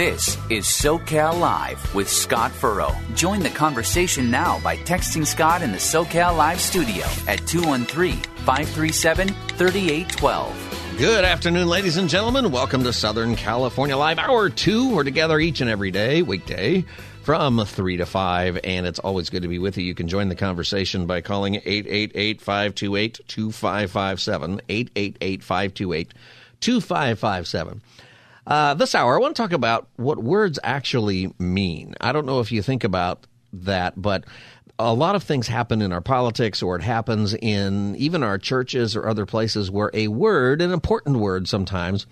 This is SoCal Live with Scott Furrow. Join the conversation now by texting Scott in the SoCal Live studio at 213 537 3812. Good afternoon, ladies and gentlemen. Welcome to Southern California Live Hour 2. We're together each and every day, weekday, from 3 to 5, and it's always good to be with you. You can join the conversation by calling 888 528 2557. 888 528 2557. Uh, this hour, I want to talk about what words actually mean. I don't know if you think about that, but a lot of things happen in our politics or it happens in even our churches or other places where a word, an important word sometimes,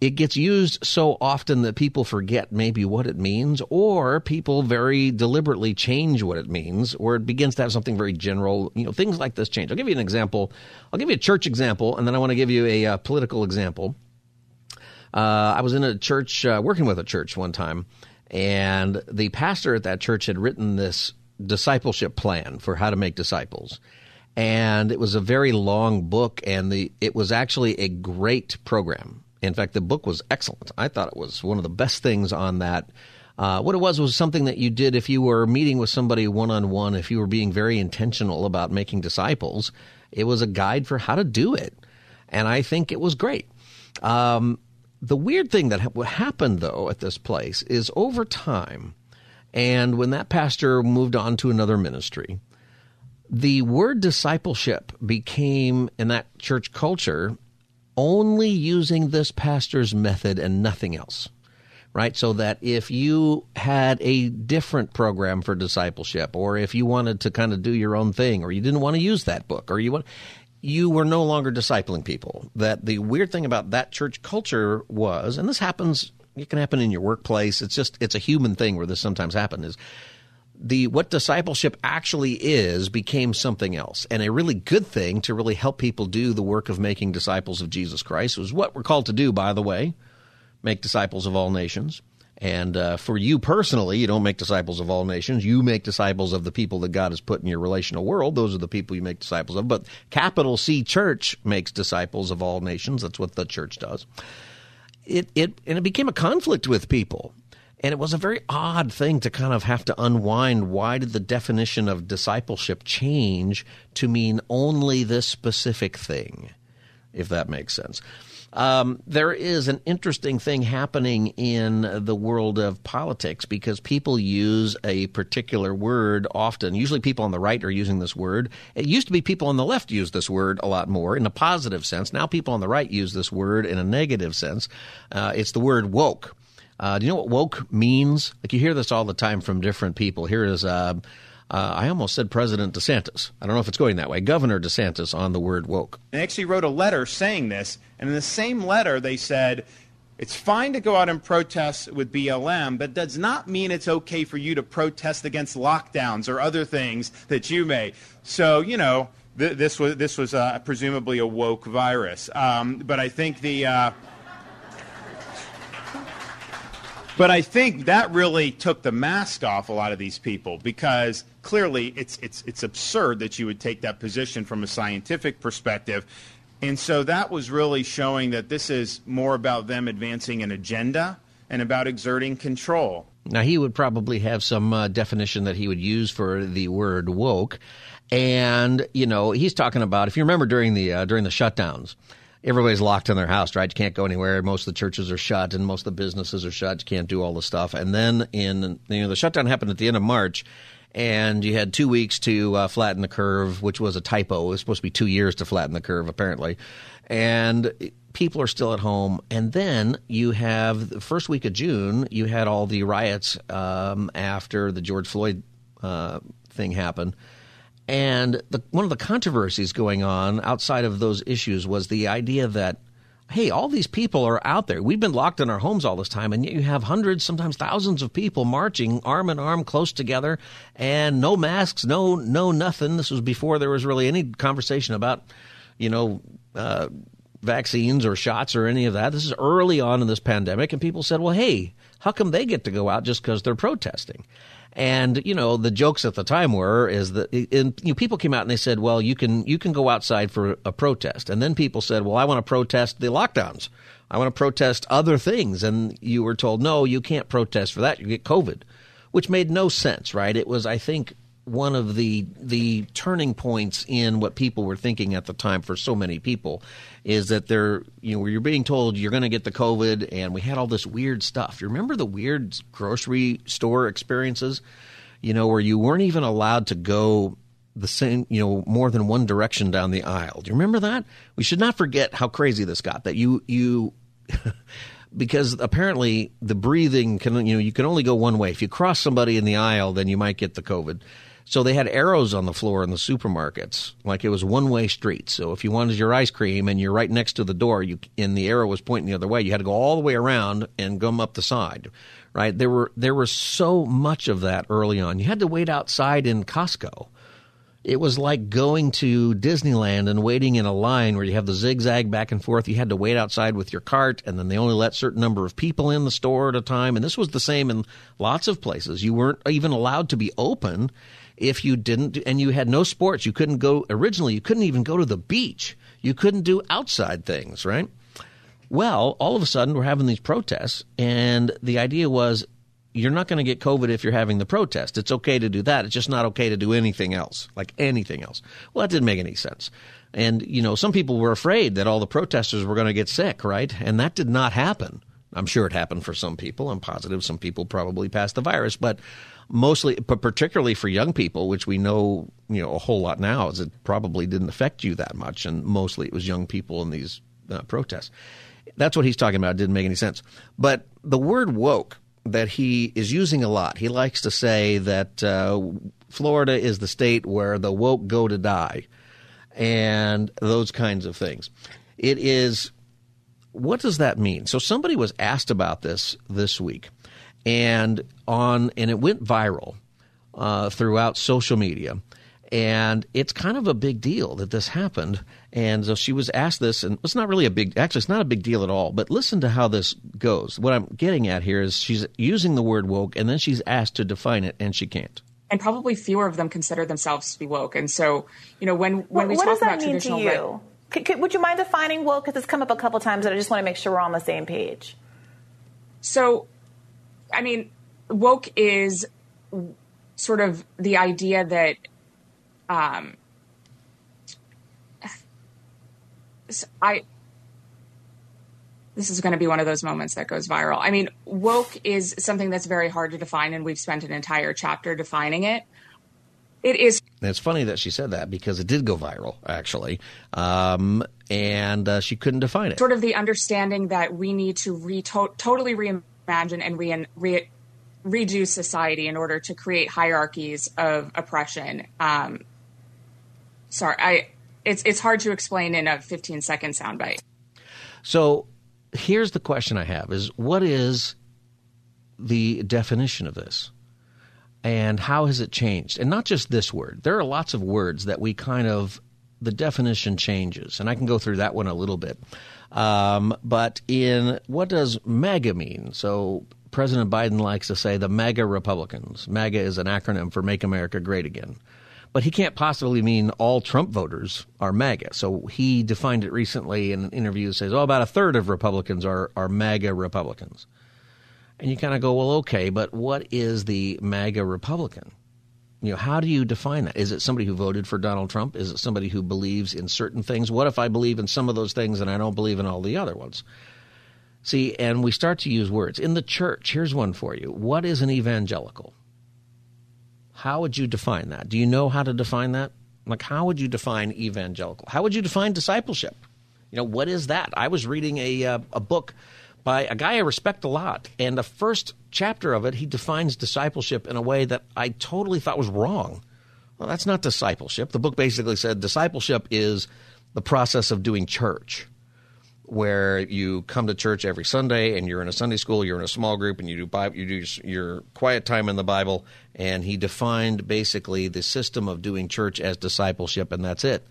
it gets used so often that people forget maybe what it means, or people very deliberately change what it means, or it begins to have something very general. You know, things like this change. I'll give you an example. I'll give you a church example, and then I want to give you a uh, political example. Uh, I was in a church, uh, working with a church one time, and the pastor at that church had written this discipleship plan for how to make disciples. And it was a very long book, and the it was actually a great program. In fact, the book was excellent. I thought it was one of the best things on that. Uh, what it was was something that you did if you were meeting with somebody one on one, if you were being very intentional about making disciples. It was a guide for how to do it. And I think it was great. Um, the weird thing that ha- happened, though, at this place is over time, and when that pastor moved on to another ministry, the word discipleship became, in that church culture, only using this pastor's method and nothing else. Right? So that if you had a different program for discipleship, or if you wanted to kind of do your own thing, or you didn't want to use that book, or you want, you were no longer discipling people. That the weird thing about that church culture was, and this happens, it can happen in your workplace. It's just, it's a human thing where this sometimes happens is the, what discipleship actually is became something else. And a really good thing to really help people do the work of making disciples of Jesus Christ was what we're called to do, by the way, make disciples of all nations. And uh, for you personally, you don't make disciples of all nations. You make disciples of the people that God has put in your relational world. Those are the people you make disciples of. But capital C Church makes disciples of all nations. That's what the church does. It, it, and it became a conflict with people. And it was a very odd thing to kind of have to unwind. Why did the definition of discipleship change to mean only this specific thing? If that makes sense. Um, there is an interesting thing happening in the world of politics because people use a particular word often. Usually, people on the right are using this word. It used to be people on the left used this word a lot more in a positive sense. Now, people on the right use this word in a negative sense. Uh, it's the word woke. Uh, do you know what woke means? Like you hear this all the time from different people. Here is. Uh, uh, I almost said President DeSantis. I don't know if it's going that way. Governor DeSantis on the word woke. They actually wrote a letter saying this, and in the same letter they said, it's fine to go out and protest with BLM, but does not mean it's okay for you to protest against lockdowns or other things that you may. So, you know, th- this was, this was uh, presumably a woke virus. Um, but I think the. Uh, but I think that really took the mask off a lot of these people because clearly it's, it's, it's absurd that you would take that position from a scientific perspective. And so that was really showing that this is more about them advancing an agenda and about exerting control. Now, he would probably have some uh, definition that he would use for the word woke. And, you know, he's talking about, if you remember during the, uh, during the shutdowns, everybody's locked in their house, right? You can't go anywhere. Most of the churches are shut and most of the businesses are shut. You can't do all the stuff. And then in, you know, the shutdown happened at the end of March and you had two weeks to uh, flatten the curve, which was a typo. It was supposed to be two years to flatten the curve, apparently. And people are still at home. And then you have the first week of June, you had all the riots um, after the George Floyd uh, thing happened. And the, one of the controversies going on outside of those issues was the idea that hey, all these people are out there. We've been locked in our homes all this time, and yet you have hundreds, sometimes thousands of people marching arm in arm, close together, and no masks, no no nothing. This was before there was really any conversation about, you know. Uh, vaccines or shots or any of that. This is early on in this pandemic, and people said, well, hey, how come they get to go out just because they're protesting? And you know the jokes at the time were is that you know, people came out and they said, well, you can you can go outside for a protest, and then people said, well, I want to protest the lockdowns, I want to protest other things, and you were told, no, you can't protest for that, you get COVID, which made no sense, right? It was, I think, one of the the turning points in what people were thinking at the time for so many people is that they're you know you're being told you're going to get the COVID and we had all this weird stuff. You remember the weird grocery store experiences, you know, where you weren't even allowed to go the same, you know, more than one direction down the aisle. Do you remember that? We should not forget how crazy this got. That you you. because apparently the breathing can you know you can only go one way. If you cross somebody in the aisle, then you might get the COVID. So they had arrows on the floor in the supermarkets, like it was one way street. So if you wanted your ice cream and you're right next to the door, you and the arrow was pointing the other way, you had to go all the way around and come up the side. Right? There were there was so much of that early on. You had to wait outside in Costco. It was like going to Disneyland and waiting in a line where you have the zigzag back and forth. You had to wait outside with your cart, and then they only let certain number of people in the store at a time. And this was the same in lots of places. You weren't even allowed to be open if you didn't and you had no sports you couldn't go originally you couldn't even go to the beach. You couldn't do outside things right? Well all of a sudden we're having these protests and the idea was you're not going to get covid if you're having the protest. It's okay to do that. It's just not okay to do anything else like anything else. Well that didn't make any sense. And you know some people were afraid that all the protesters were going to get sick right? And that did not happen. I'm sure it happened for some people. I'm positive some people probably passed the virus but mostly, but particularly for young people, which we know you know a whole lot now, is it probably didn't affect you that much, and mostly it was young people in these uh, protests. That's what he's talking about. It didn't make any sense. But the word woke that he is using a lot, he likes to say that uh, Florida is the state where the woke go to die, and those kinds of things. It is. What does that mean? So somebody was asked about this this week and on and it went viral uh, throughout social media. And it's kind of a big deal that this happened. And so she was asked this, and it's not really a big, actually, it's not a big deal at all. But listen to how this goes. What I'm getting at here is she's using the word woke, and then she's asked to define it, and she can't. And probably fewer of them consider themselves to be woke. And so, you know, when, when well, we talk about traditional. What does that mean to you? Could, would you mind defining woke? Because it's come up a couple times, and I just want to make sure we're on the same page. So, I mean, woke is sort of the idea that um, I this is going to be one of those moments that goes viral. I mean, woke is something that's very hard to define, and we've spent an entire chapter defining it. It is. It's funny that she said that because it did go viral, actually, um, and uh, she couldn't define it. Sort of the understanding that we need to re- to- totally reimagine and re- re- redo society in order to create hierarchies of oppression. Um, sorry, I it's it's hard to explain in a 15 second soundbite. So here's the question I have: Is what is the definition of this? And how has it changed? And not just this word. There are lots of words that we kind of the definition changes, and I can go through that one a little bit. Um, but in what does MAGA mean? So President Biden likes to say the MAGA Republicans. MAGA is an acronym for Make America Great Again. But he can't possibly mean all Trump voters are MAGA. So he defined it recently in an interview says, oh, about a third of Republicans are, are MAGA Republicans. And you kind of go, well, okay, but what is the MAGA Republican? You know, how do you define that? Is it somebody who voted for Donald Trump? Is it somebody who believes in certain things? What if I believe in some of those things and I don't believe in all the other ones? See, and we start to use words. In the church, here's one for you. What is an evangelical? How would you define that? Do you know how to define that? Like, how would you define evangelical? How would you define discipleship? You know, what is that? I was reading a, uh, a book by a guy I respect a lot, and the first chapter of it, he defines discipleship in a way that I totally thought was wrong. Well, that's not discipleship. The book basically said discipleship is the process of doing church where you come to church every Sunday and you're in a Sunday school, you're in a small group, and you do Bible, you do your quiet time in the Bible. And he defined basically the system of doing church as discipleship, and that's it.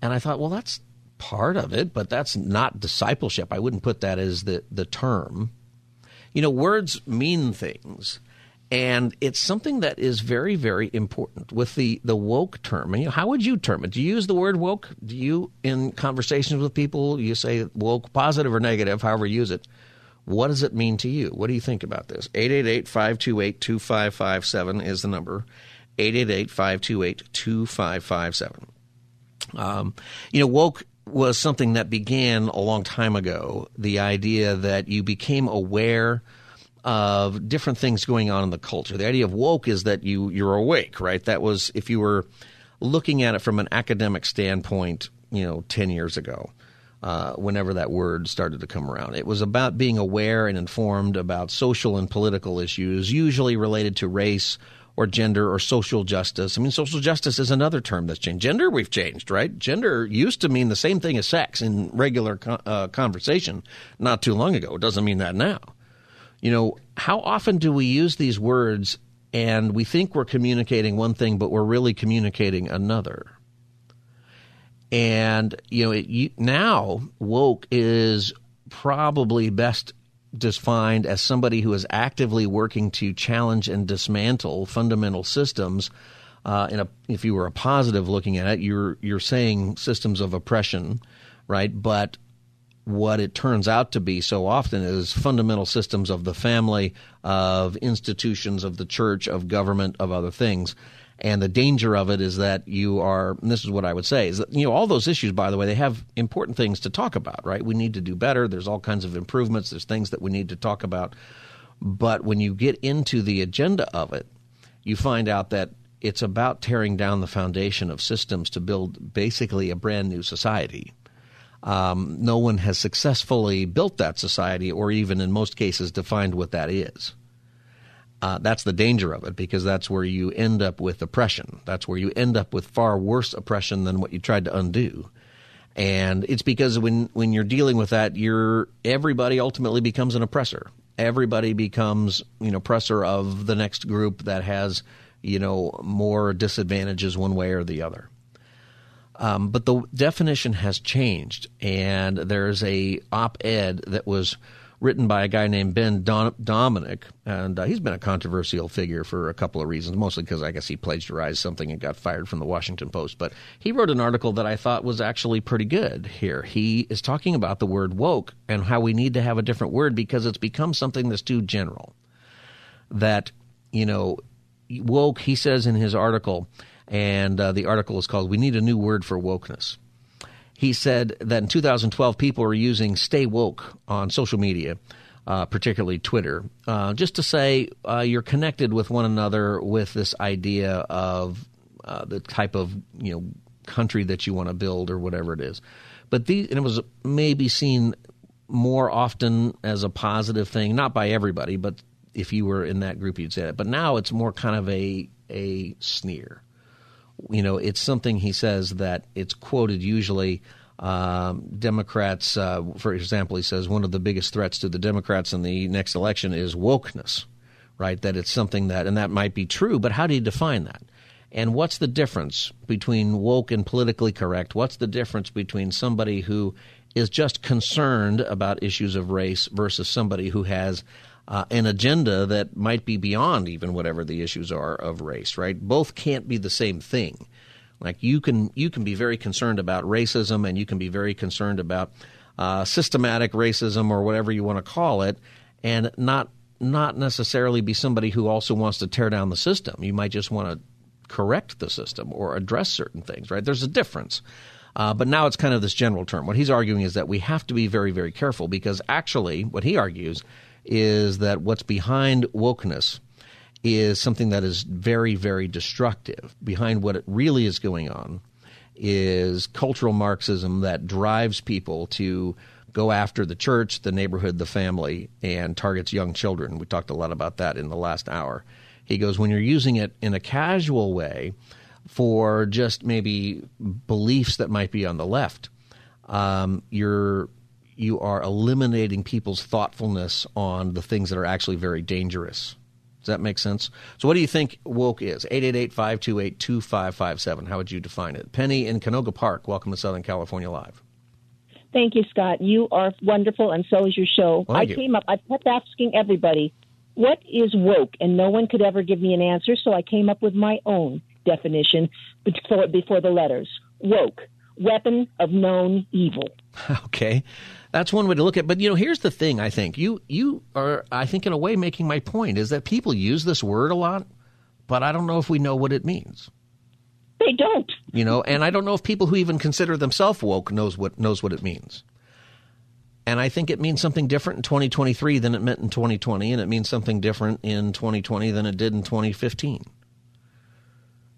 And I thought, well, that's part of it, but that's not discipleship. I wouldn't put that as the the term. You know, words mean things and it's something that is very very important with the the woke term. And you know, how would you term it? Do you use the word woke? Do you in conversations with people you say woke positive or negative however you use it what does it mean to you? What do you think about this? 888-528-2557 is the number. 888-528-2557 um, you know woke was something that began a long time ago the idea that you became aware of different things going on in the culture. The idea of woke is that you you're awake, right? That was if you were looking at it from an academic standpoint, you know, 10 years ago. Uh, whenever that word started to come around. It was about being aware and informed about social and political issues, usually related to race or gender or social justice. I mean, social justice is another term that's changed. Gender, we've changed, right? Gender used to mean the same thing as sex in regular uh, conversation not too long ago. It doesn't mean that now you know, how often do we use these words and we think we're communicating one thing, but we're really communicating another? And, you know, it, you, now woke is probably best defined as somebody who is actively working to challenge and dismantle fundamental systems. Uh, in a, if you were a positive looking at it, you're you're saying systems of oppression, right? But what it turns out to be so often is fundamental systems of the family, of institutions, of the church, of government, of other things. And the danger of it is that you are, this is what I would say, is that, you know, all those issues, by the way, they have important things to talk about, right? We need to do better. There's all kinds of improvements. There's things that we need to talk about. But when you get into the agenda of it, you find out that it's about tearing down the foundation of systems to build basically a brand new society um, no one has successfully built that society or even in most cases defined what that is. Uh, that's the danger of it because that's where you end up with oppression. That's where you end up with far worse oppression than what you tried to undo. And it's because when, when you're dealing with that, you're everybody ultimately becomes an oppressor. Everybody becomes you know oppressor of the next group that has you know more disadvantages one way or the other. Um, but the definition has changed, and there's a op-ed that was written by a guy named Ben Don- Domenech, and uh, he's been a controversial figure for a couple of reasons, mostly because I guess he plagiarized something and got fired from the Washington Post. But he wrote an article that I thought was actually pretty good here. He is talking about the word woke and how we need to have a different word because it's become something that's too general. That, you know, woke, he says in his article, and uh, the article is called We Need a New Word for Wokeness. He said that in 2012, people were using stay woke on social media, uh, particularly Twitter, uh, just to say uh, you're connected with one another with this idea of uh, the type of you know country that you want to build or whatever it is. But these, and it was maybe seen more often as a positive thing, not by everybody, but if you were in that group, you'd say that. But now it's more kind of a a sneer you know, it's something he says that it's quoted usually. Um, Democrats, uh, for example, he says one of the biggest threats to the Democrats in the next election is wokeness, right? That it's something that, and that might be true, but how do you define that? And what's the difference between woke and politically correct? What's the difference between somebody who is just concerned about issues of race versus somebody who has uh, an agenda that might be beyond even whatever the issues are of race, right? Both can't be the same thing. Like you can you can be very concerned about racism and you can be very concerned about uh, systematic racism or whatever you want to call it, and not not necessarily be somebody who also wants to tear down the system. You might just want to correct the system or address certain things, right? There's a difference. Uh, but now it's kind of this general term. What he's arguing is that we have to be very, very careful because actually, what he argues is that what's behind wokeness is something that is very, very destructive. Behind what it really is going on is cultural Marxism that drives people to go after the church, the neighborhood, the family, and targets young children. We talked a lot about that in the last hour. He goes, when you're using it in a casual way for just maybe beliefs that might be on the left, um, you're you are eliminating people's thoughtfulness on the things that are actually very dangerous. Does that make sense? So, what do you think woke is? 888 528 2557. How would you define it? Penny in Canoga Park, welcome to Southern California Live. Thank you, Scott. You are wonderful, and so is your show. Well, I you. came up, I kept asking everybody, what is woke? And no one could ever give me an answer, so I came up with my own definition before, before the letters. Woke, weapon of known evil. Okay, that's one way to look at. it. But you know, here's the thing. I think you you are. I think in a way making my point is that people use this word a lot, but I don't know if we know what it means. They don't. You know, and I don't know if people who even consider themselves woke knows what knows what it means. And I think it means something different in 2023 than it meant in 2020, and it means something different in 2020 than it did in 2015.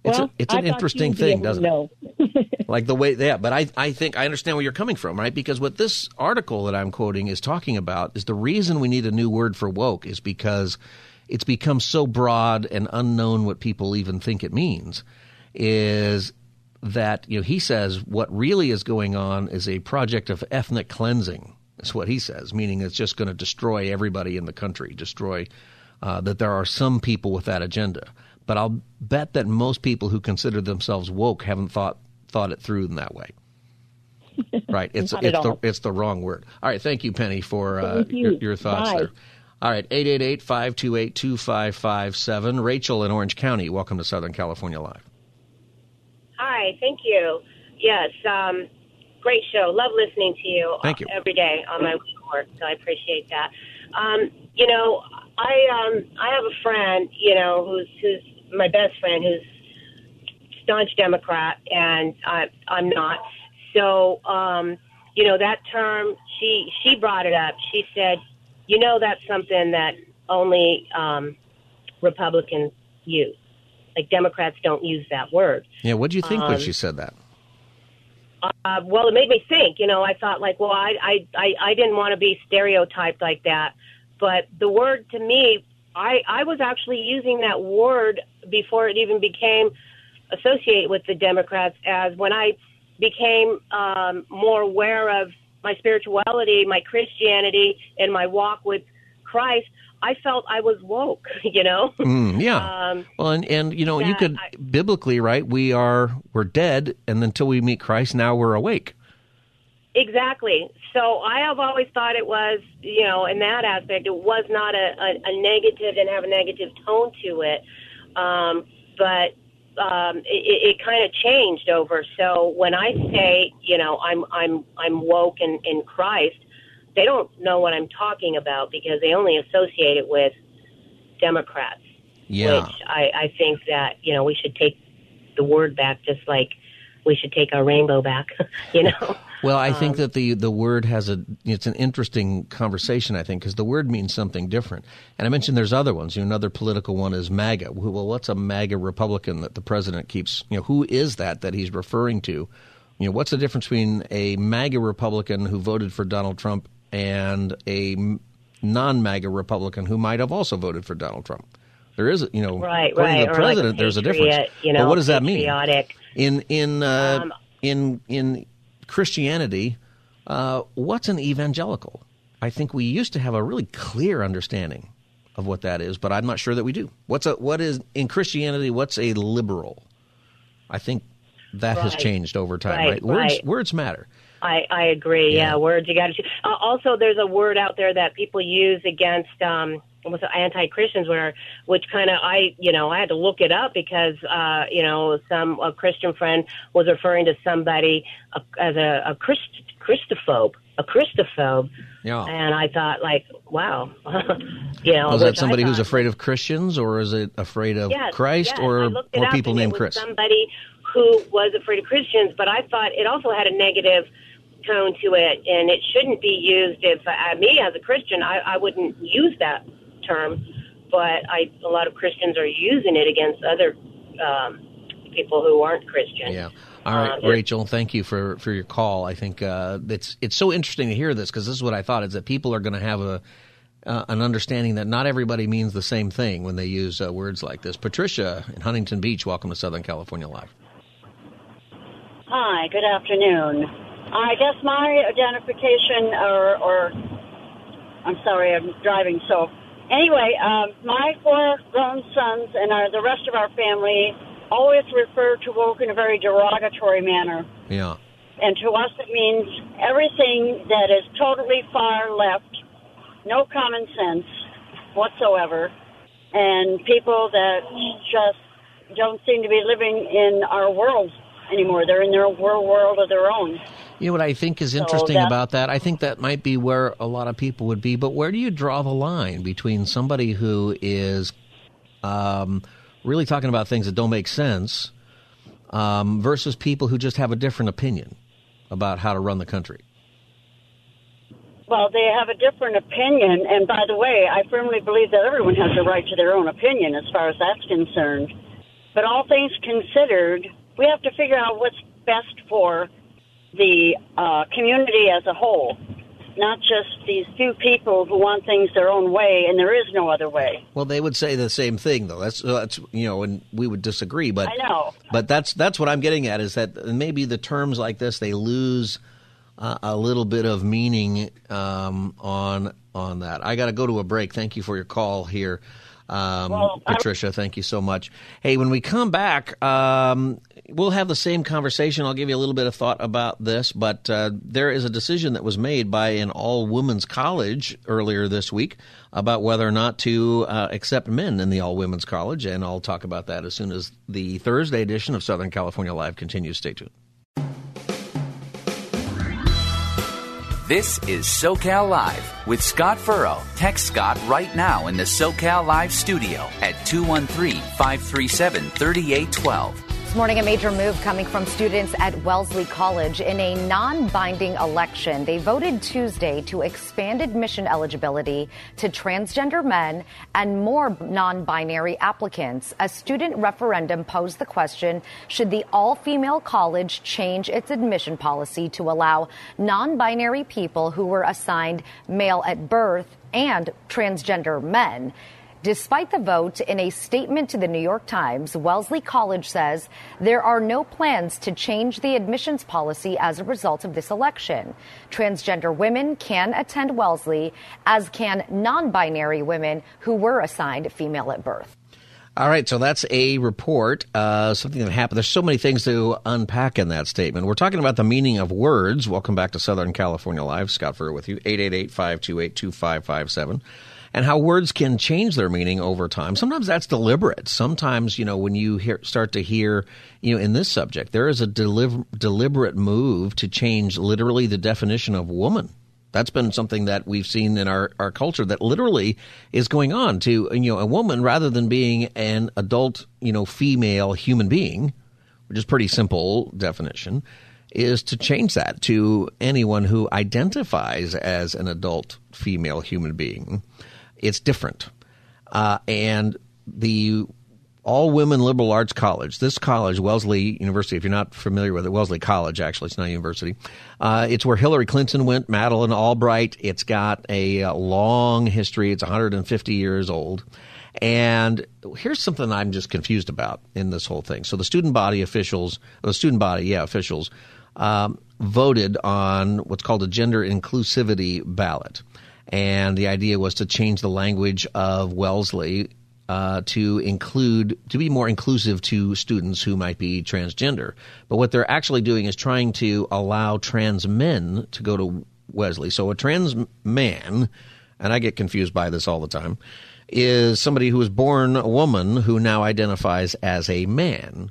It's, well, a, it's an interesting thing, doesn't it? like the way yeah but I, I think i understand where you're coming from right? Because what this article that i'm quoting is talking about is the reason we need a new word for woke is because it's become so broad and unknown what people even think it means is that you know he says what really is going on is a project of ethnic cleansing is what he says meaning it's just going to destroy everybody in the country destroy uh, that there are some people with that agenda. But i'll bet that most people who consider themselves woke haven't thought thought it through in that way right it's it's the all. it's the wrong word all right thank you penny for uh, you. your, your thoughts Bye. there all right 888-528-2557 rachel in orange county welcome to southern california live Hi, thank you. Yes, um, great show. Love listening to you Thank you. every day on my work, so I appreciate that. Um, you know, I um, I have a friend, you know, who's who's my best friend, who's staunch Democrat, and I, I'm not. So, um, you know, that term, she she brought it up. She said, you know, that's something that only um, Republicans use. Like Democrats don't use that word. yeah what do you think when Um, she said that Uh, well, it made me think. You know, I thought like, well, I I I, I didn't want to be stereotyped like that, but the word to me, I I was actually using that word before it even became associated with the Democrats. As when I became um, more aware of my spirituality, my Christianity, and my walk with Christ, I felt I was woke. You know. Mm, yeah. Um, well, and, and you know, you could I- biblically, right? We are we're dead, and until we meet Christ, now we're awake. Exactly. So I have always thought it was, you know, in that aspect, it was not a, a, a negative and have a negative tone to it. Um, but um, it, it kind of changed over. So when I say, you know, I'm I'm I'm woke in, in Christ, they don't know what I'm talking about because they only associate it with Democrats. Yeah. Which I, I think that you know we should take the word back, just like we should take our rainbow back. you know. Well, I Um, think that the the word has a it's an interesting conversation. I think because the word means something different. And I mentioned there's other ones. You know, another political one is MAGA. Well, what's a MAGA Republican that the president keeps? You know, who is that that he's referring to? You know, what's the difference between a MAGA Republican who voted for Donald Trump and a non MAGA Republican who might have also voted for Donald Trump? There is, you know, Right, according right. to the or like president, there's a difference. You know, but what does that mean? patriotic. In in uh, Um, in in Christianity, uh, what's an evangelical? I think we used to have a really clear understanding of what that is, but I'm not sure that we do. What's a what is in Christianity? What's a liberal? I think that has changed over time. Right, Right? Words right. words matter. I, I agree. Yeah. Yeah, words you got to. Uh, also, there's a word out there that people use against um, almost anti-Christians, where which kind of I, you know, I had to look it up because uh, you know some a Christian friend was referring to somebody uh, as a, a Christ, Christophobe, a Christophobe, Yeah. and I thought like, wow, you know, Was that somebody who's afraid of Christians, or is it afraid of Yes, Christ, yes. Or or people named Chris? Somebody who was afraid of Christians, but I thought it also had a negative tone to it, and it shouldn't be used. If uh, me as a Christian, I, I wouldn't use that term, but I a lot of Christians are using it against other um, people who aren't Christian. Yeah. All right, Um, Rachel. Thank you for, for your call. I think uh, it's it's so interesting to hear this because this is what I thought is that people are going to have a uh, an understanding that not everybody means the same thing when they use uh, words like this. Patricia in Huntington Beach, welcome to Southern California Live. Hi, good afternoon. I guess my identification, or, or I'm sorry, I'm driving. So, anyway, um, my four grown sons and our, the rest of our family always refer to woke in a very derogatory manner. Yeah. And to us, it means everything that is totally far left, no common sense whatsoever, and people that just don't seem to be living in our world anymore. They're in their world world of their own. You know what I think is So interesting that- about that? I think that might be where a lot of people would be, but where do you draw the line between somebody who is um, really talking about things that don't make sense um, versus people who just have a different opinion about how to run the country? Well, they have a different opinion, and by the way, I firmly believe that everyone has a right to their own opinion as far as that's concerned. But all things considered, we have to figure out what's best for the uh, community as a whole, not just these few people who want things their own way, and there is no other way. Well, they would say the same thing, though. That's that's you know, and we would disagree. But I know. But that's that's what I'm getting at is that maybe the terms like this they lose uh, a little bit of meaning um, on on that. I got to go to a break. Thank you for your call here, um, Well, Patricia. Thank you so much. Hey, when we come back, um, we'll have the same conversation. I'll give you a little bit of thought about this, but uh, there is a decision that was made by an all women's college earlier this week about whether or not to uh, accept men in the all women's college, and I'll talk about that as soon as the Thursday edition of Southern California Live continues. Stay tuned. This is SoCal Live with Scott Furrow. Text Scott right now in the SoCal Live studio at 213 537 3812. This morning, a major move coming from students at Wellesley College in a non binding election. They voted Tuesday to expand admission eligibility to transgender men and more non binary applicants. A student referendum posed the question should the all female college change its admission policy to allow non binary people who were assigned male at birth and transgender men? Despite the vote, in a statement to the New York Times, Wellesley College says there are no plans to change the admissions policy as a result of this election. Transgender women can attend Wellesley, as can non binary women who were assigned female at birth. All right, so that's a report, uh, something that happened. There's so many things to unpack in that statement. We're talking about the meaning of words. Welcome back to Southern California Live. Scott Furr with you, 888-528-2557. And how words can change their meaning over time. Sometimes that's deliberate. Sometimes, you know, when you hear, start to hear, you know, in this subject, there is a deliver, deliberate move to change literally the definition of woman. That's been something that we've seen in our, our culture that literally is going on to, you know, a woman rather than being an adult, you know, female human being, which is pretty simple definition, is to change that to anyone who identifies as an adult female human being. It's different. Uh, and the all women liberal arts college. This college, Wellesley University, if you're not familiar with it, Wellesley College, actually, it's not a university. Uh, it's where Hillary Clinton went, Madeleine Albright. It's got a, uh long history. It's 150 years old. And here's something I'm just confused about in this whole thing. So the student body officials, the student body, yeah, officials, um, voted on what's called a gender inclusivity ballot. And the idea was to change the language of Wellesley uh, to include to be more inclusive to students who might be transgender. But what they're actually doing is trying to allow trans men to go to Wellesley. So a trans man, and I get confused by this all the time, is somebody who was born a woman who now identifies as a man.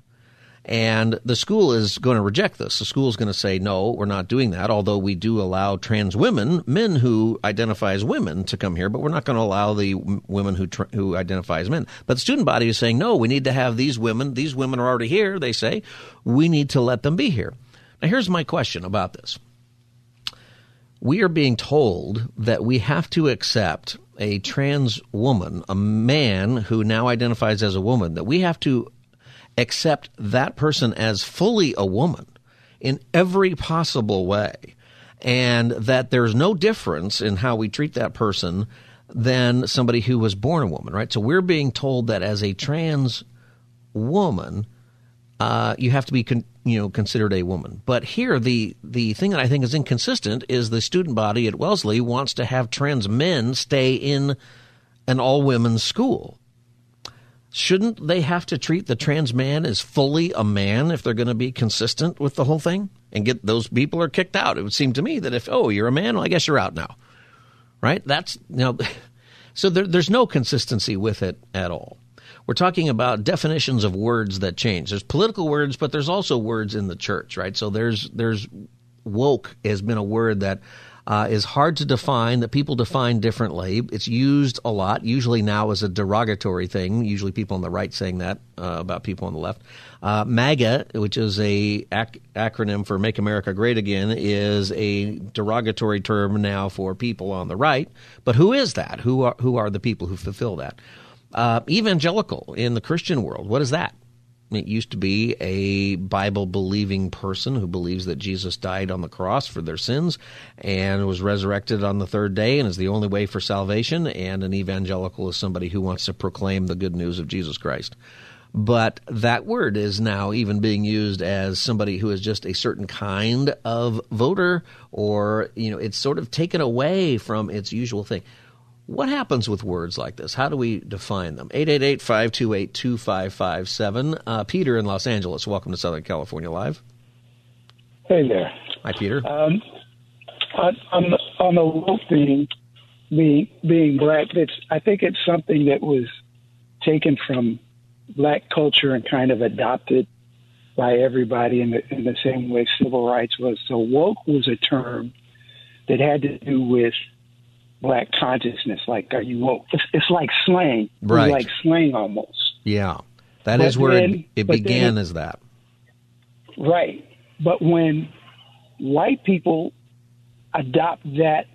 And the school is going to reject this. The school is going to say, no, we're not doing that, although we do allow trans women, men who identify as women, to come here, but we're not going to allow the women who, tr- who identify as men. But the student body is saying, no, we need to have these women. These women are already here, they say. We need to let them be here. Now, here's my question about this. We are being told that we have to accept a trans woman, a man who now identifies as a woman, that we have to accept that person as fully a woman in every possible way, and that there's no difference in how we treat that person than somebody who was born a woman, right? So we're being told that as a trans woman, uh, you have to be con- you know considered a woman. But here, the the thing that I think is inconsistent is the student body at Wellesley wants to have trans men stay in an all women's school. Shouldn't they have to treat the trans man as fully a man if they're going to be consistent with the whole thing and get those people are kicked out? It would seem to me that if oh you're a man, well I guess you're out now, right? That's you know, so there, there's no consistency with it at all. We're talking about definitions of words that change. There's political words, but there's also words in the church, right? So there's there's woke has been a word that uh, is hard to define, that people define differently. It's used a lot, usually now as a derogatory thing. Usually people on the right saying that uh, about people on the left. Uh, MAGA, which is a ac- acronym for Make America Great Again, is a derogatory term now for people on the right. But who is that? Who are who are the people who fulfill that? Uh, evangelical in the Christian world, what is that? It used to be a Bible believing person who believes that Jesus died on the cross for their sins and was resurrected on the third day and is the only way for salvation. And an evangelical is somebody who wants to proclaim the good news of Jesus Christ. But that word is now even being used as somebody who is just a certain kind of voter, or, you know, it's sort of taken away from its usual thing. What happens with words like this? How do we define them? 888-528-2557. Uh, Peter in Los Angeles, welcome to Southern California Live. Hey there. Hi, Peter. Um, on, on, the, on the woke thing, being, being black, it's, I think it's something that was taken from black culture and kind of adopted by everybody in the, in the same way civil rights was. So woke was a term that had to do with – black consciousness. Like, are you woke? It's, it's like slang, right? Like slang almost. Yeah, that but is where then, it, it began. As that, right? But when white people adopt that,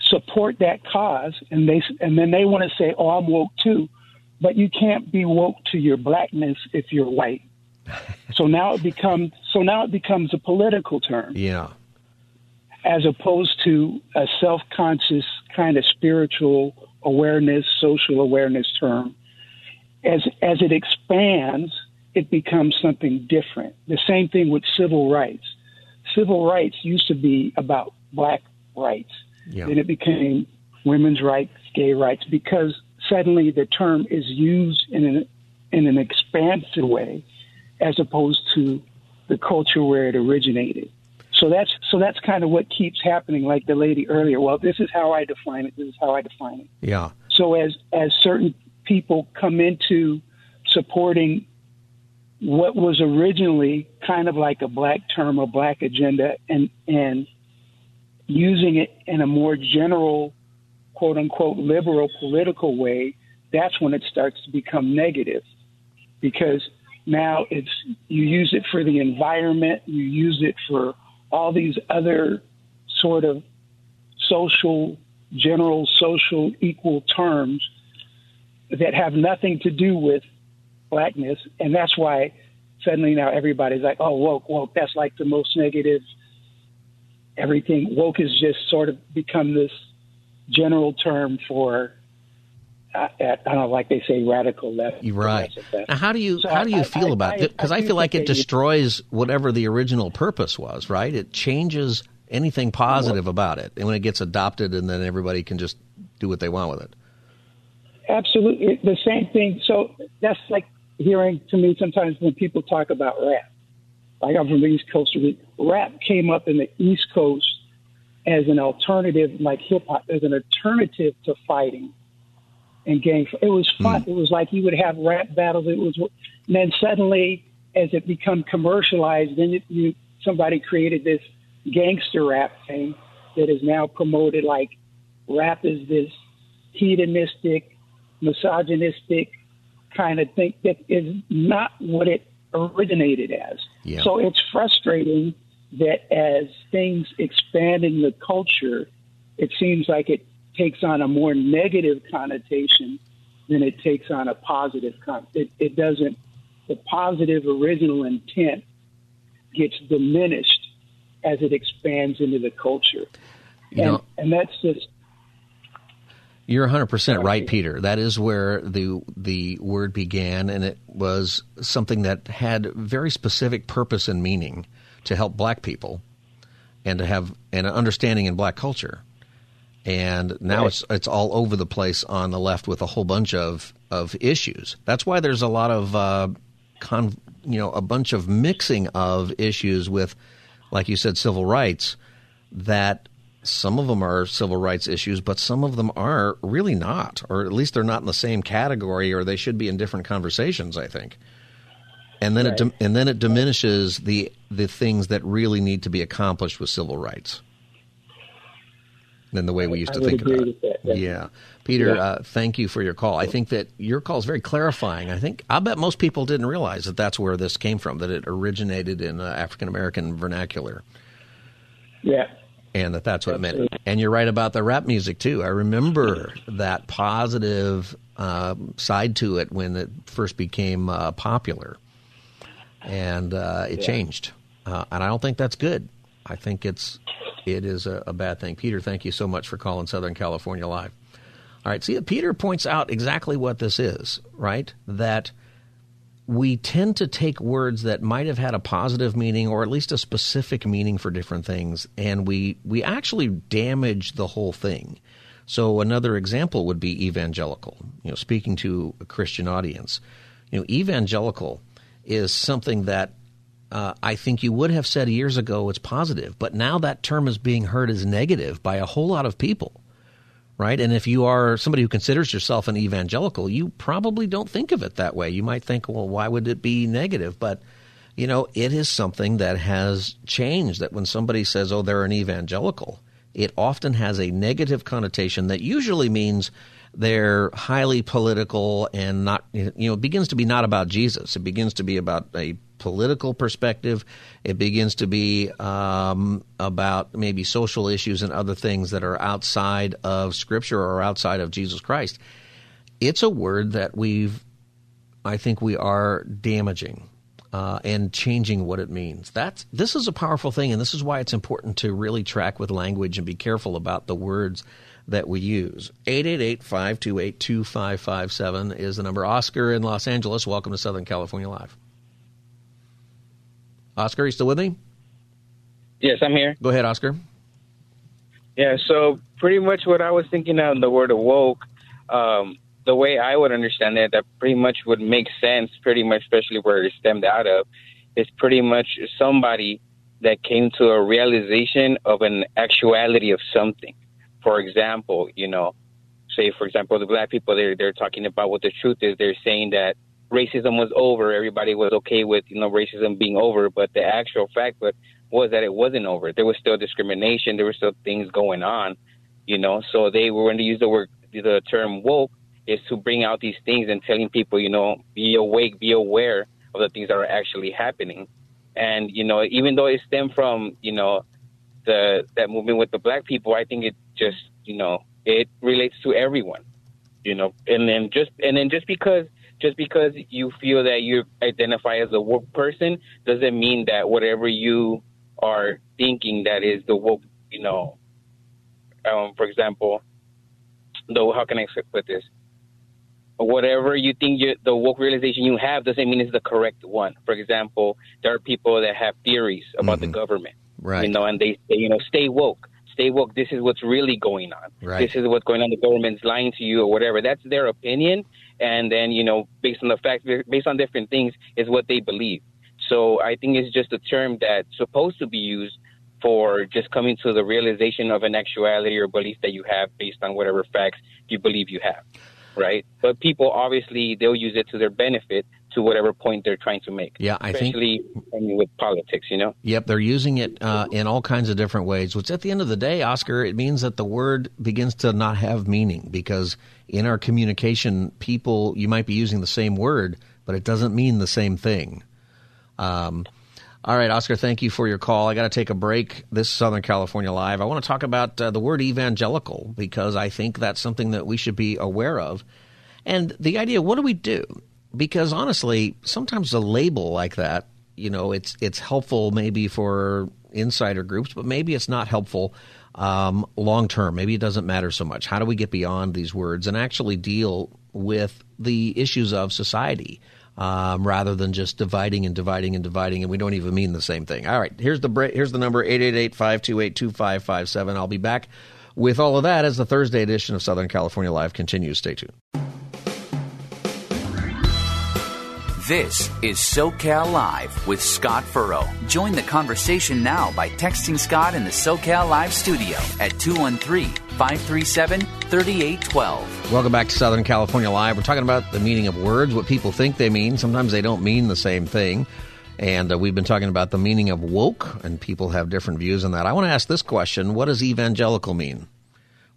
support that cause, and they and then they want to say, "Oh, I'm woke too," but you can't be woke to your blackness if you're white. so now it becomes so now it becomes a political term. Yeah as opposed to a self conscious kind of spiritual awareness, social awareness term. As, as it expands, it becomes something different. The same thing with civil rights. Civil rights used to be about black rights. Yeah. Then it became women's rights, gay rights, because suddenly the term is used in an, in an expansive way as opposed to the culture where it originated. So that's so that's kind of what keeps happening. Like the lady earlier. Well, this is how I define it. This is how I define it. Yeah. So as as certain people come into supporting what was originally kind of like a black term or black agenda and and using it in a more general quote unquote liberal political way that's when it starts to become negative because now it's you use it for the environment you use it for all these other sort of social, general social equal terms that have nothing to do with blackness. And that's why suddenly now everybody's like, oh, woke, woke. That's like the most negative. Everything woke has just sort of become this general term for at, I don't know, like they say, radical left. Right. Now, how do you so how do you I, feel I, about it? Because I, feel like it destroys whatever the original purpose was. Right. It changes anything positive about it, and when it gets adopted, and then everybody can just do what they want with it. Absolutely, the same thing. So that's like hearing to me sometimes when people talk about rap. Like I'm from the East Coast. Rap came up in the East Coast as an alternative, like hip hop, as an alternative to fighting and gang. It was fun. Mm. It was like you would have rap battles. It was, and then suddenly, as it become commercialized, then it, you somebody created this gangster rap thing that is now promoted like rap is this hedonistic, misogynistic kind of thing that is not what it originated as. Yeah. So it's frustrating that as things expand in the culture, it seems like it takes on a more negative connotation than it takes on a positive con. It, it doesn't. The positive original intent gets diminished as it expands into the culture, you and, know, and that's just. You're 100% right, Peter. That is where the the word began, and it was something that had very specific purpose and meaning to help black people and to have an understanding in black culture. And now right. it's it's all over the place on the left with a whole bunch of, of issues. That's why there's a lot of uh, con, you know a bunch of mixing of issues with, like you said, civil rights that some of them are civil rights issues, but some of them are really not, or at least they're not in the same category, or they should be in different conversations. I think, and then right. it and then it diminishes the the things that really need to be accomplished with civil rights than the way we used to think about it. That, yeah. yeah. Peter, yeah. Uh, thank you for your call. I think that your call is very clarifying. I think I bet most people didn't realize that that's where this came from, that it originated in uh, African American vernacular. Yeah, and that that's what it meant. And you're right about the rap music too. I remember that positive uh, side to it when it first became uh, popular, and uh, it yeah. changed. Uh, and I don't think that's good. I think it's it is a, a, bad thing. Peter, thank you so much for calling Southern California Live. All right, see, Peter points out exactly what this is. Right, that we tend to take words that might have had a positive meaning or at least a specific meaning for different things and we we actually damage the whole thing. So another example would be evangelical. You know, speaking to a Christian audience, you know, evangelical is something that uh, I think you would have said years ago it's positive, but now that term is being heard as negative by a whole lot of people right? And if you are somebody who considers yourself an evangelical, you probably don't think of it that way. You might think, well, why would it be negative? But you know, it is something that has changed. That when somebody says, "Oh, they're an evangelical," it often has a negative connotation that usually means they're highly political and not you know it begins to be not about Jesus. It begins to be about a political perspective. It begins to be um, about maybe social issues and other things that are outside of Scripture or outside of Jesus Christ. It's a word that we've, I think, we are damaging. Uh, and changing what it means. That's this is a powerful thing, and this is why it's important to really track with language and be careful about the words that we use. 888-528-2557 is the number. Oscar in Los Angeles, welcome to Southern California Live. Oscar, you still with me? Yes, I'm here. Go ahead, Oscar. Yeah, so pretty much what I was thinking of the word woke, um, the way I would understand it, that pretty much would make sense, pretty much, especially where it stemmed out of, is pretty much somebody that came to a realization of an actuality of something. For example, you know, say for example the black people they're they're talking about what the truth is. They're saying that racism was over. Everybody was okay with you know racism being over, but the actual fact was was that it wasn't over. There was still discrimination. There were still things going on. You know, so they were going to use the word the term woke is to bring out these things and telling people, you know, be awake, be aware of the things that are actually happening. And you know, even though it stemmed from you know the that movement with the black people, I think it just you know it relates to everyone. You know, and then just and then just because just because you feel that you identify as a woke person doesn't mean that whatever you are thinking that is the woke, you know, um, for example, though, how can I put this? Whatever you think you, the woke realization you have doesn't mean it's the correct one. For example, there are people that have theories about mm-hmm. the government, right? You know, and they say, you know, stay woke stay woke. This is what's really going on. Right. This is what's going on. The government's lying to you or whatever. That's their opinion. And then, you know, based on the fact, based on different things, is what they believe. So I think it's just a term that's supposed to be used for just coming to the realization of an actuality or belief that you have based on whatever facts you believe you have. Right. But people obviously they'll use it to their benefit to whatever point they're trying to make. Yeah, I especially think mean, with politics, you know. Yep, they're using it uh, in all kinds of different ways. Which at the end of the day, Oscar, it means that the word begins to not have meaning because in our communication, people you might be using the same word, but it doesn't mean the same thing. Um, all right, Oscar, thank you for your call. I got to take a break. This Southern California Live. I want to talk about uh, the word evangelical because I think that's something that we should be aware of. And the idea, what do we do? Because honestly, sometimes a label like that, you know, it's it's helpful maybe for insider groups, but maybe it's not helpful um, long term? Maybe it doesn't matter so much. How do we get beyond these words and actually deal with the issues of society? Um, rather than just dividing and dividing and dividing, and we don't even mean the same thing. All right, here's the here's the number 888-528-2557. I'll be back with all of that as the Thursday edition of Southern California Live continues. Stay tuned. This is SoCal Live with Scott Furrow. Join the conversation now by texting Scott in the SoCal Live studio at 213 537 3812. Welcome back to Southern California Live. We're talking about the meaning of words, what people think they mean. Sometimes they don't mean the same thing. And uh, we've been talking about the meaning of woke, and people have different views on that. I want to ask this question What does evangelical mean?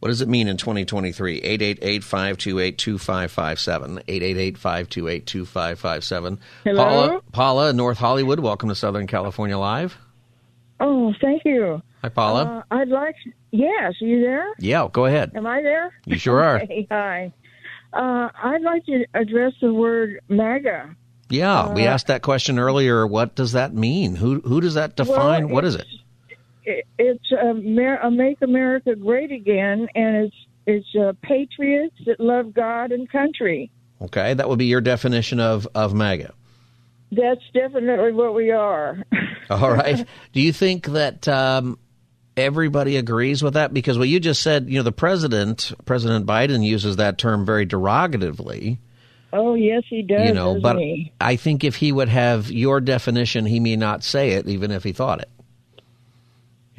What does it mean in 2023? 888-528-2557. 888-528-2557. Hello? Paula, Paula, North Hollywood, welcome to Southern California Live. Oh, thank you. Hi, Paula. Uh, I'd like. Yes, you there? yeah, go ahead. Am I there? You sure are. Okay, hi. Uh, I'd like to address the word MAGA. Yeah, we Uh, asked that question earlier. What does that mean? Who who does that define? Well, what is it? It, it's uh, Mer- uh, Make America Great Again, and it's it's uh, patriots that love God and country. Okay, that would be your definition of of MAGA. That's definitely what we are. All right. Do you think that um, everybody agrees with that? Because what you just said, you know, the president, President Biden, uses that term very derogatively. oh, yes, he does. you know, but he? I think if he would have your definition, he may not say it, even if he thought it.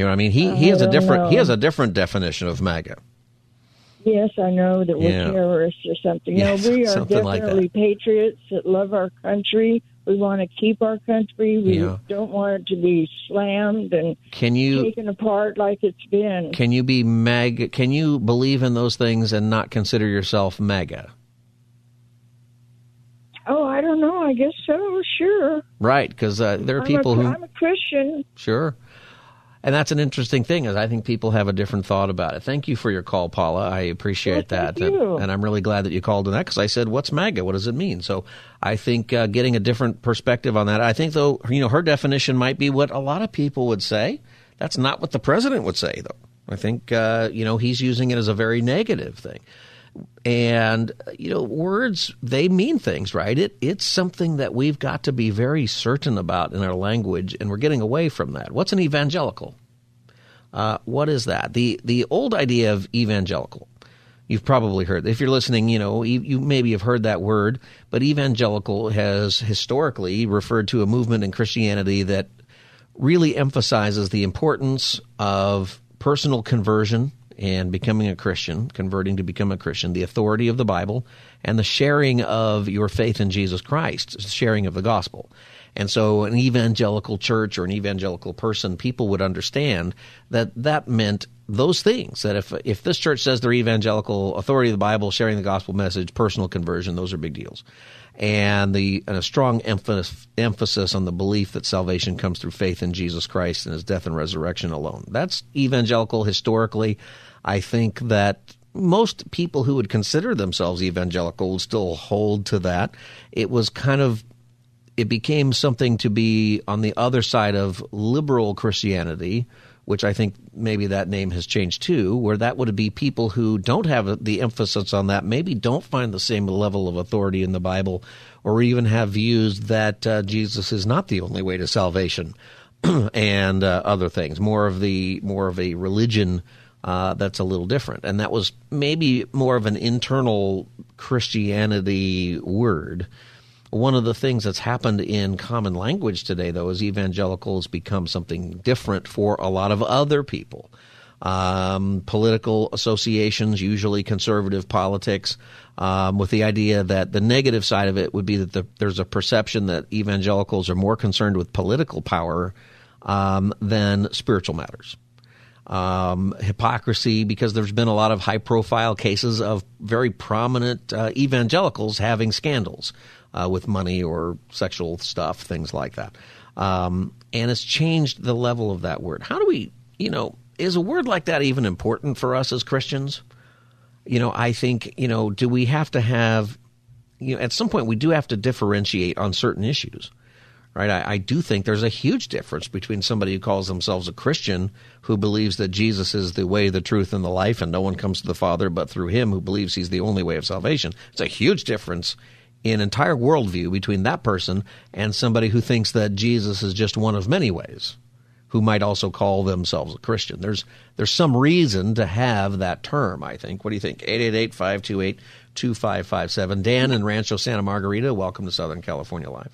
You know what I mean? He he has a different he has a different definition of MAGA. Yes, I know that we're Yeah. terrorists or something. Yes, no, we are something like definitely patriots that love our country. We want to keep our country. We Yeah. don't want it to be slammed and Can you taken apart like it's been. can you be MAGA? Can you believe in those things and not consider yourself MAGA? Oh, I don't know. I guess so. Sure. Right, because uh, there are I'm people a, who I'm a Christian. Sure. And that's an interesting thing, is I think people have a different thought about it. Thank you for your call, Paula. I appreciate that, thank you. And, and I'm really glad that you called on that because I said, "What's MAGA? What does it mean?" So I think uh, getting a different perspective on that. I think, though, you know, her definition might be what a lot of people would say. That's not what the president would say, though. I think uh, you know he's using it as a very negative thing. And you know, words they mean things, right? It it's something that we've got to be very certain about in our language, and we're getting away from that. What's an evangelical? Uh, what is that? The the old idea of evangelical. You've probably heard. If you're listening, you know you, you maybe have heard that word. But evangelical has historically referred to a movement in Christianity that really emphasizes the importance of personal conversion and becoming a Christian, converting to become a Christian, the authority of the Bible, and the sharing of your faith in Jesus Christ, sharing of the gospel. And so, an evangelical church or an evangelical person, people would understand that that meant those things. That if if this church says they're evangelical, authority of the Bible, sharing the gospel message, personal conversion, those are big deals and the and a strong emphasis emphasis on the belief that salvation comes through faith in Jesus Christ and His death and resurrection alone. That's evangelical historically. I think that most people who would consider themselves evangelical would still hold to that. It was kind of it became something to be on the other side of liberal Christianity, which I think maybe that name has changed too, where that would be people who don't have the emphasis on that, maybe don't find the same level of authority in the Bible, or even have views that uh, Jesus is not the only way to salvation, and uh, other things. More of the more of a religion. Uh, that's a little different. And that was maybe more of an internal Christianity word. One of the things that's happened in common language today, though, is evangelicals become something different for a lot of other people. Um, political associations, usually conservative politics, um, with the idea that the negative side of it would be that the, there's a perception that evangelicals are more concerned with political power um, than spiritual matters um, hypocrisy because there's been a lot of high profile cases of very prominent uh, evangelicals having scandals uh, with money or sexual stuff, things like that. Um, and it's changed the level of that word. How do we, you know, is a word like that even important for us as Christians? You know, I think, you know, do we have to have, you know, at some point we do have to differentiate on certain issues right? I, I, do think there's a huge difference between somebody who calls themselves a Christian who believes that Jesus is the way, the truth, and the life, and no one comes to the Father but through him, who believes he's the only way of salvation. It's a huge difference in entire worldview between that person and somebody who thinks that Jesus is just one of many ways, who might also call themselves a Christian. There's there's some reason to have that term, I think. What do you think? 888 528 2557. Dan in Rancho Santa Margarita, welcome to Southern California Live.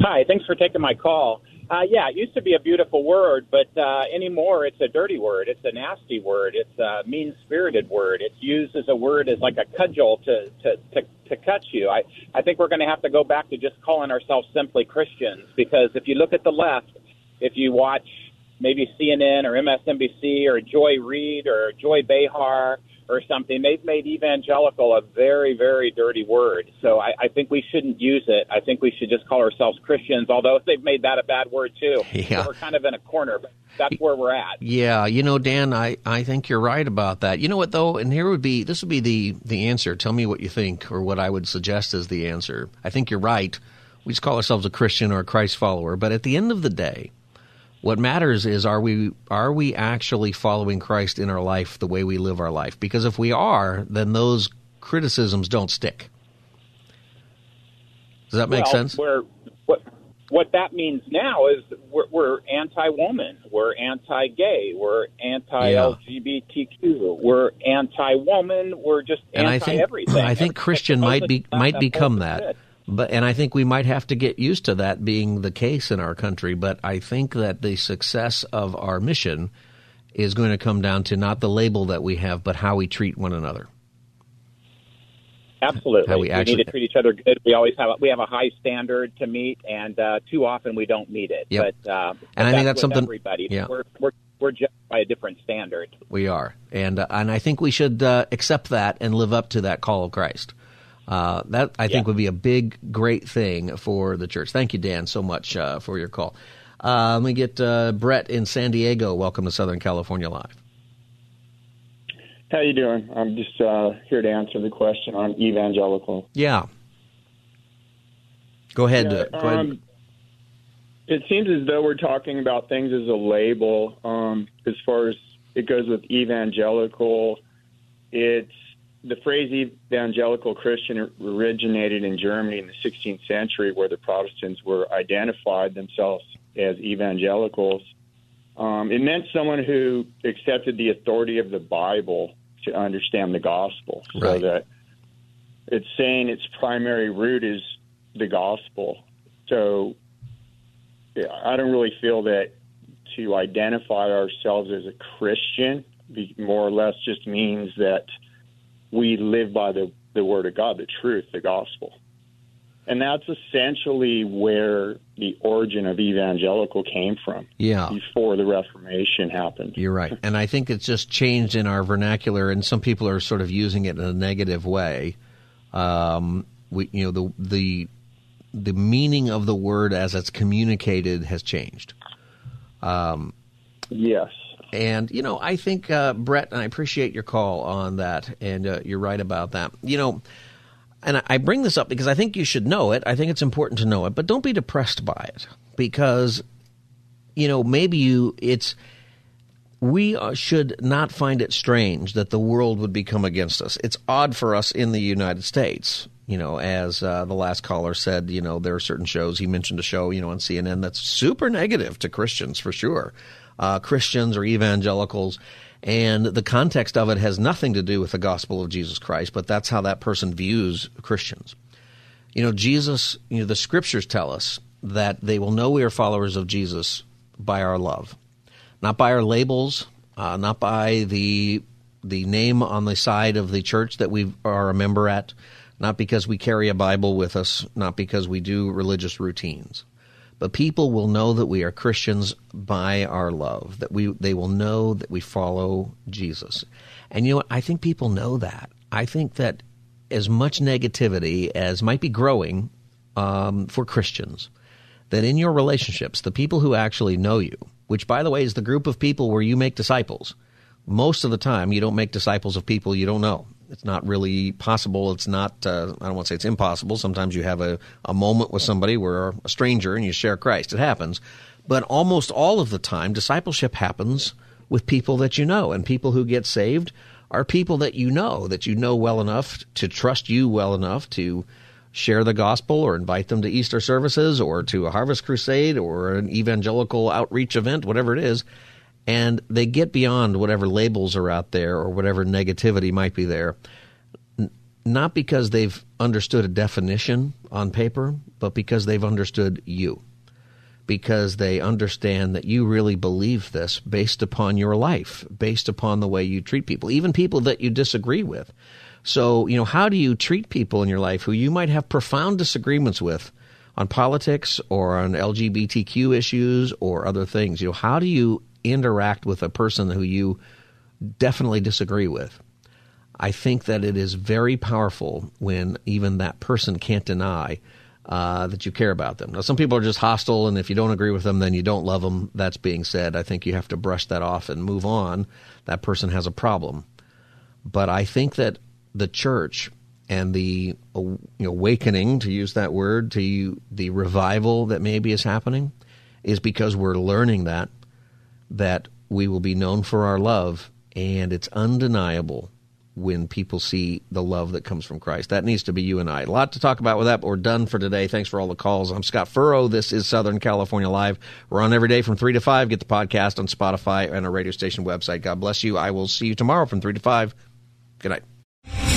Hi, thanks for taking my call. Uh, yeah, it used to be a beautiful word, but uh, anymore it's a dirty word. It's a nasty word. It's a mean spirited word. It's used as a word as like a cudgel to, to, to, to cut you. I, I think we're going to have to go back to just calling ourselves simply Christians because if you look at the left, if you watch maybe CNN or MSNBC or Joy Reid or Joy Behar, or something. They've made evangelical a very, very dirty word. So I, I think we shouldn't use it. I think we should just call ourselves Christians, although they've made that a bad word too. Yeah. So we're kind of in a corner, but that's where we're at. Yeah, you know, Dan, I, I think you're right about that. You know what though, and here would be this would be the the answer. Tell me what you think, or what I would suggest as the answer. I think you're right. We just call ourselves a Christian or a Christ follower, but at the end of the day, what matters is are we are we actually following Christ in our life the way we live our life? Because if we are, then those criticisms don't stick. Does that make well, sense? We're, what what that means now is we're, we're anti-woman, we're anti-gay, we're anti-LGBTQ, yeah. we're anti-woman, we're just and anti-everything. I think, I think Christian might be might become that. But and I think we might have to get used to that being the case in our country. But I think that the success of our mission is going to come down to not the label that we have, but how we treat one another. Absolutely, how we, actually, need to treat each other good. We always have a, we have a high standard to meet, and uh, too often we don't meet it. Yep. But uh, and I think that's something. Everybody, yeah. we're, we're we're judged by a different standard. We are, and uh, and I think we should uh, accept that and live up to that call of Christ. Uh, that I think would be a big, great thing for the church. Thank you, Dan, so much uh, for your call. Uh, let me get uh, Brett in San Diego. Welcome to Southern California Live. How you doing? I'm just uh, here to answer the question on evangelical. Yeah. Go ahead. Yeah, go ahead. Um, it seems as though we're talking about things as a label. Um, as far as it goes with evangelical, it's the phrase evangelical Christian originated in Germany in the 16th century, where the Protestants were identified themselves as evangelicals. Um, it meant someone who accepted the authority of the Bible to understand the gospel. So right. that it's saying its primary root is the gospel. So yeah, I don't really feel that to identify ourselves as a Christian more or less just means that we live by the, the word of God, the truth, the gospel. And that's essentially where the origin of evangelical came from. Yeah. Before the Reformation happened. You're right. And I think it's just changed in our vernacular, and some people are sort of using it in a negative way. Um, we, you know, the, the, the meaning of the word as it's communicated has changed. Um, yes. And, you know, I think, uh, Brett, and I appreciate your call on that, and uh, you're right about that. You know, and I bring this up because I think you should know it. I think it's important to know it, but don't be depressed by it because, you know, maybe you, it's, we uh, should not find it strange that the world would become against us. It's odd for us in the United States. You know, as uh, the last caller said, you know, there are certain shows. He mentioned a show, you know, on CNN that's super negative to Christians for sure uh, Christians or evangelicals. And the context of it has nothing to do with the gospel of Jesus Christ, but that's how that person views Christians. You know, Jesus, you know, the scriptures tell us that they will know we are followers of Jesus by our love, not by our labels, uh, not by the the name on the side of the church that we are a member at, not because we carry a Bible with us, not because we do religious routines but people will know that we are Christians by our love, that we they will know that we follow Jesus. And you know what? I think people know that. I think that as much negativity as might be growing um, for Christians, that in your relationships, the people who actually know you, which by the way is the group of people where you make disciples, most of the time you don't make disciples of people you don't know. It's not really possible. It's not, uh, I don't want to say it's impossible. Sometimes you have a, a moment with somebody where a stranger and you share Christ. It happens. But almost all of the time, discipleship happens with people that you know. And people who get saved are people that you know, that you know well enough to trust you well enough to share the gospel or invite them to Easter services or to a harvest crusade or an evangelical outreach event, whatever it is and they get beyond whatever labels are out there or whatever negativity might be there. Not because they've understood a definition on paper but because they've understood you. Because they understand that you really believe this based upon your life based upon the way you treat people even people that you disagree with. So you know how do you treat people in your life who you might have profound disagreements with on politics or on LGBTQ issues or other things? You know how do you interact with a person who you definitely disagree with, I think that it is very powerful when even that person can't deny uh, that you care about them. Now, some people are just hostile, and if you don't agree with them, then you don't love them. That's being said. I think you have to brush that off and move on. That person has a problem. But I think that the church and the awakening, to use that word, to the revival that maybe is happening, is because we're learning that that we will be known for our love, and it's undeniable when people see the love that comes from Christ. That needs to be you and I. A lot to talk about with that, but we're done for today. Thanks for all the calls. I'm Scott Furrow. This is Southern California Live. We're on every day from 3 to 5. Get the podcast on Spotify and our radio station website. God bless you. I will see you tomorrow from 3 to 5. Good night.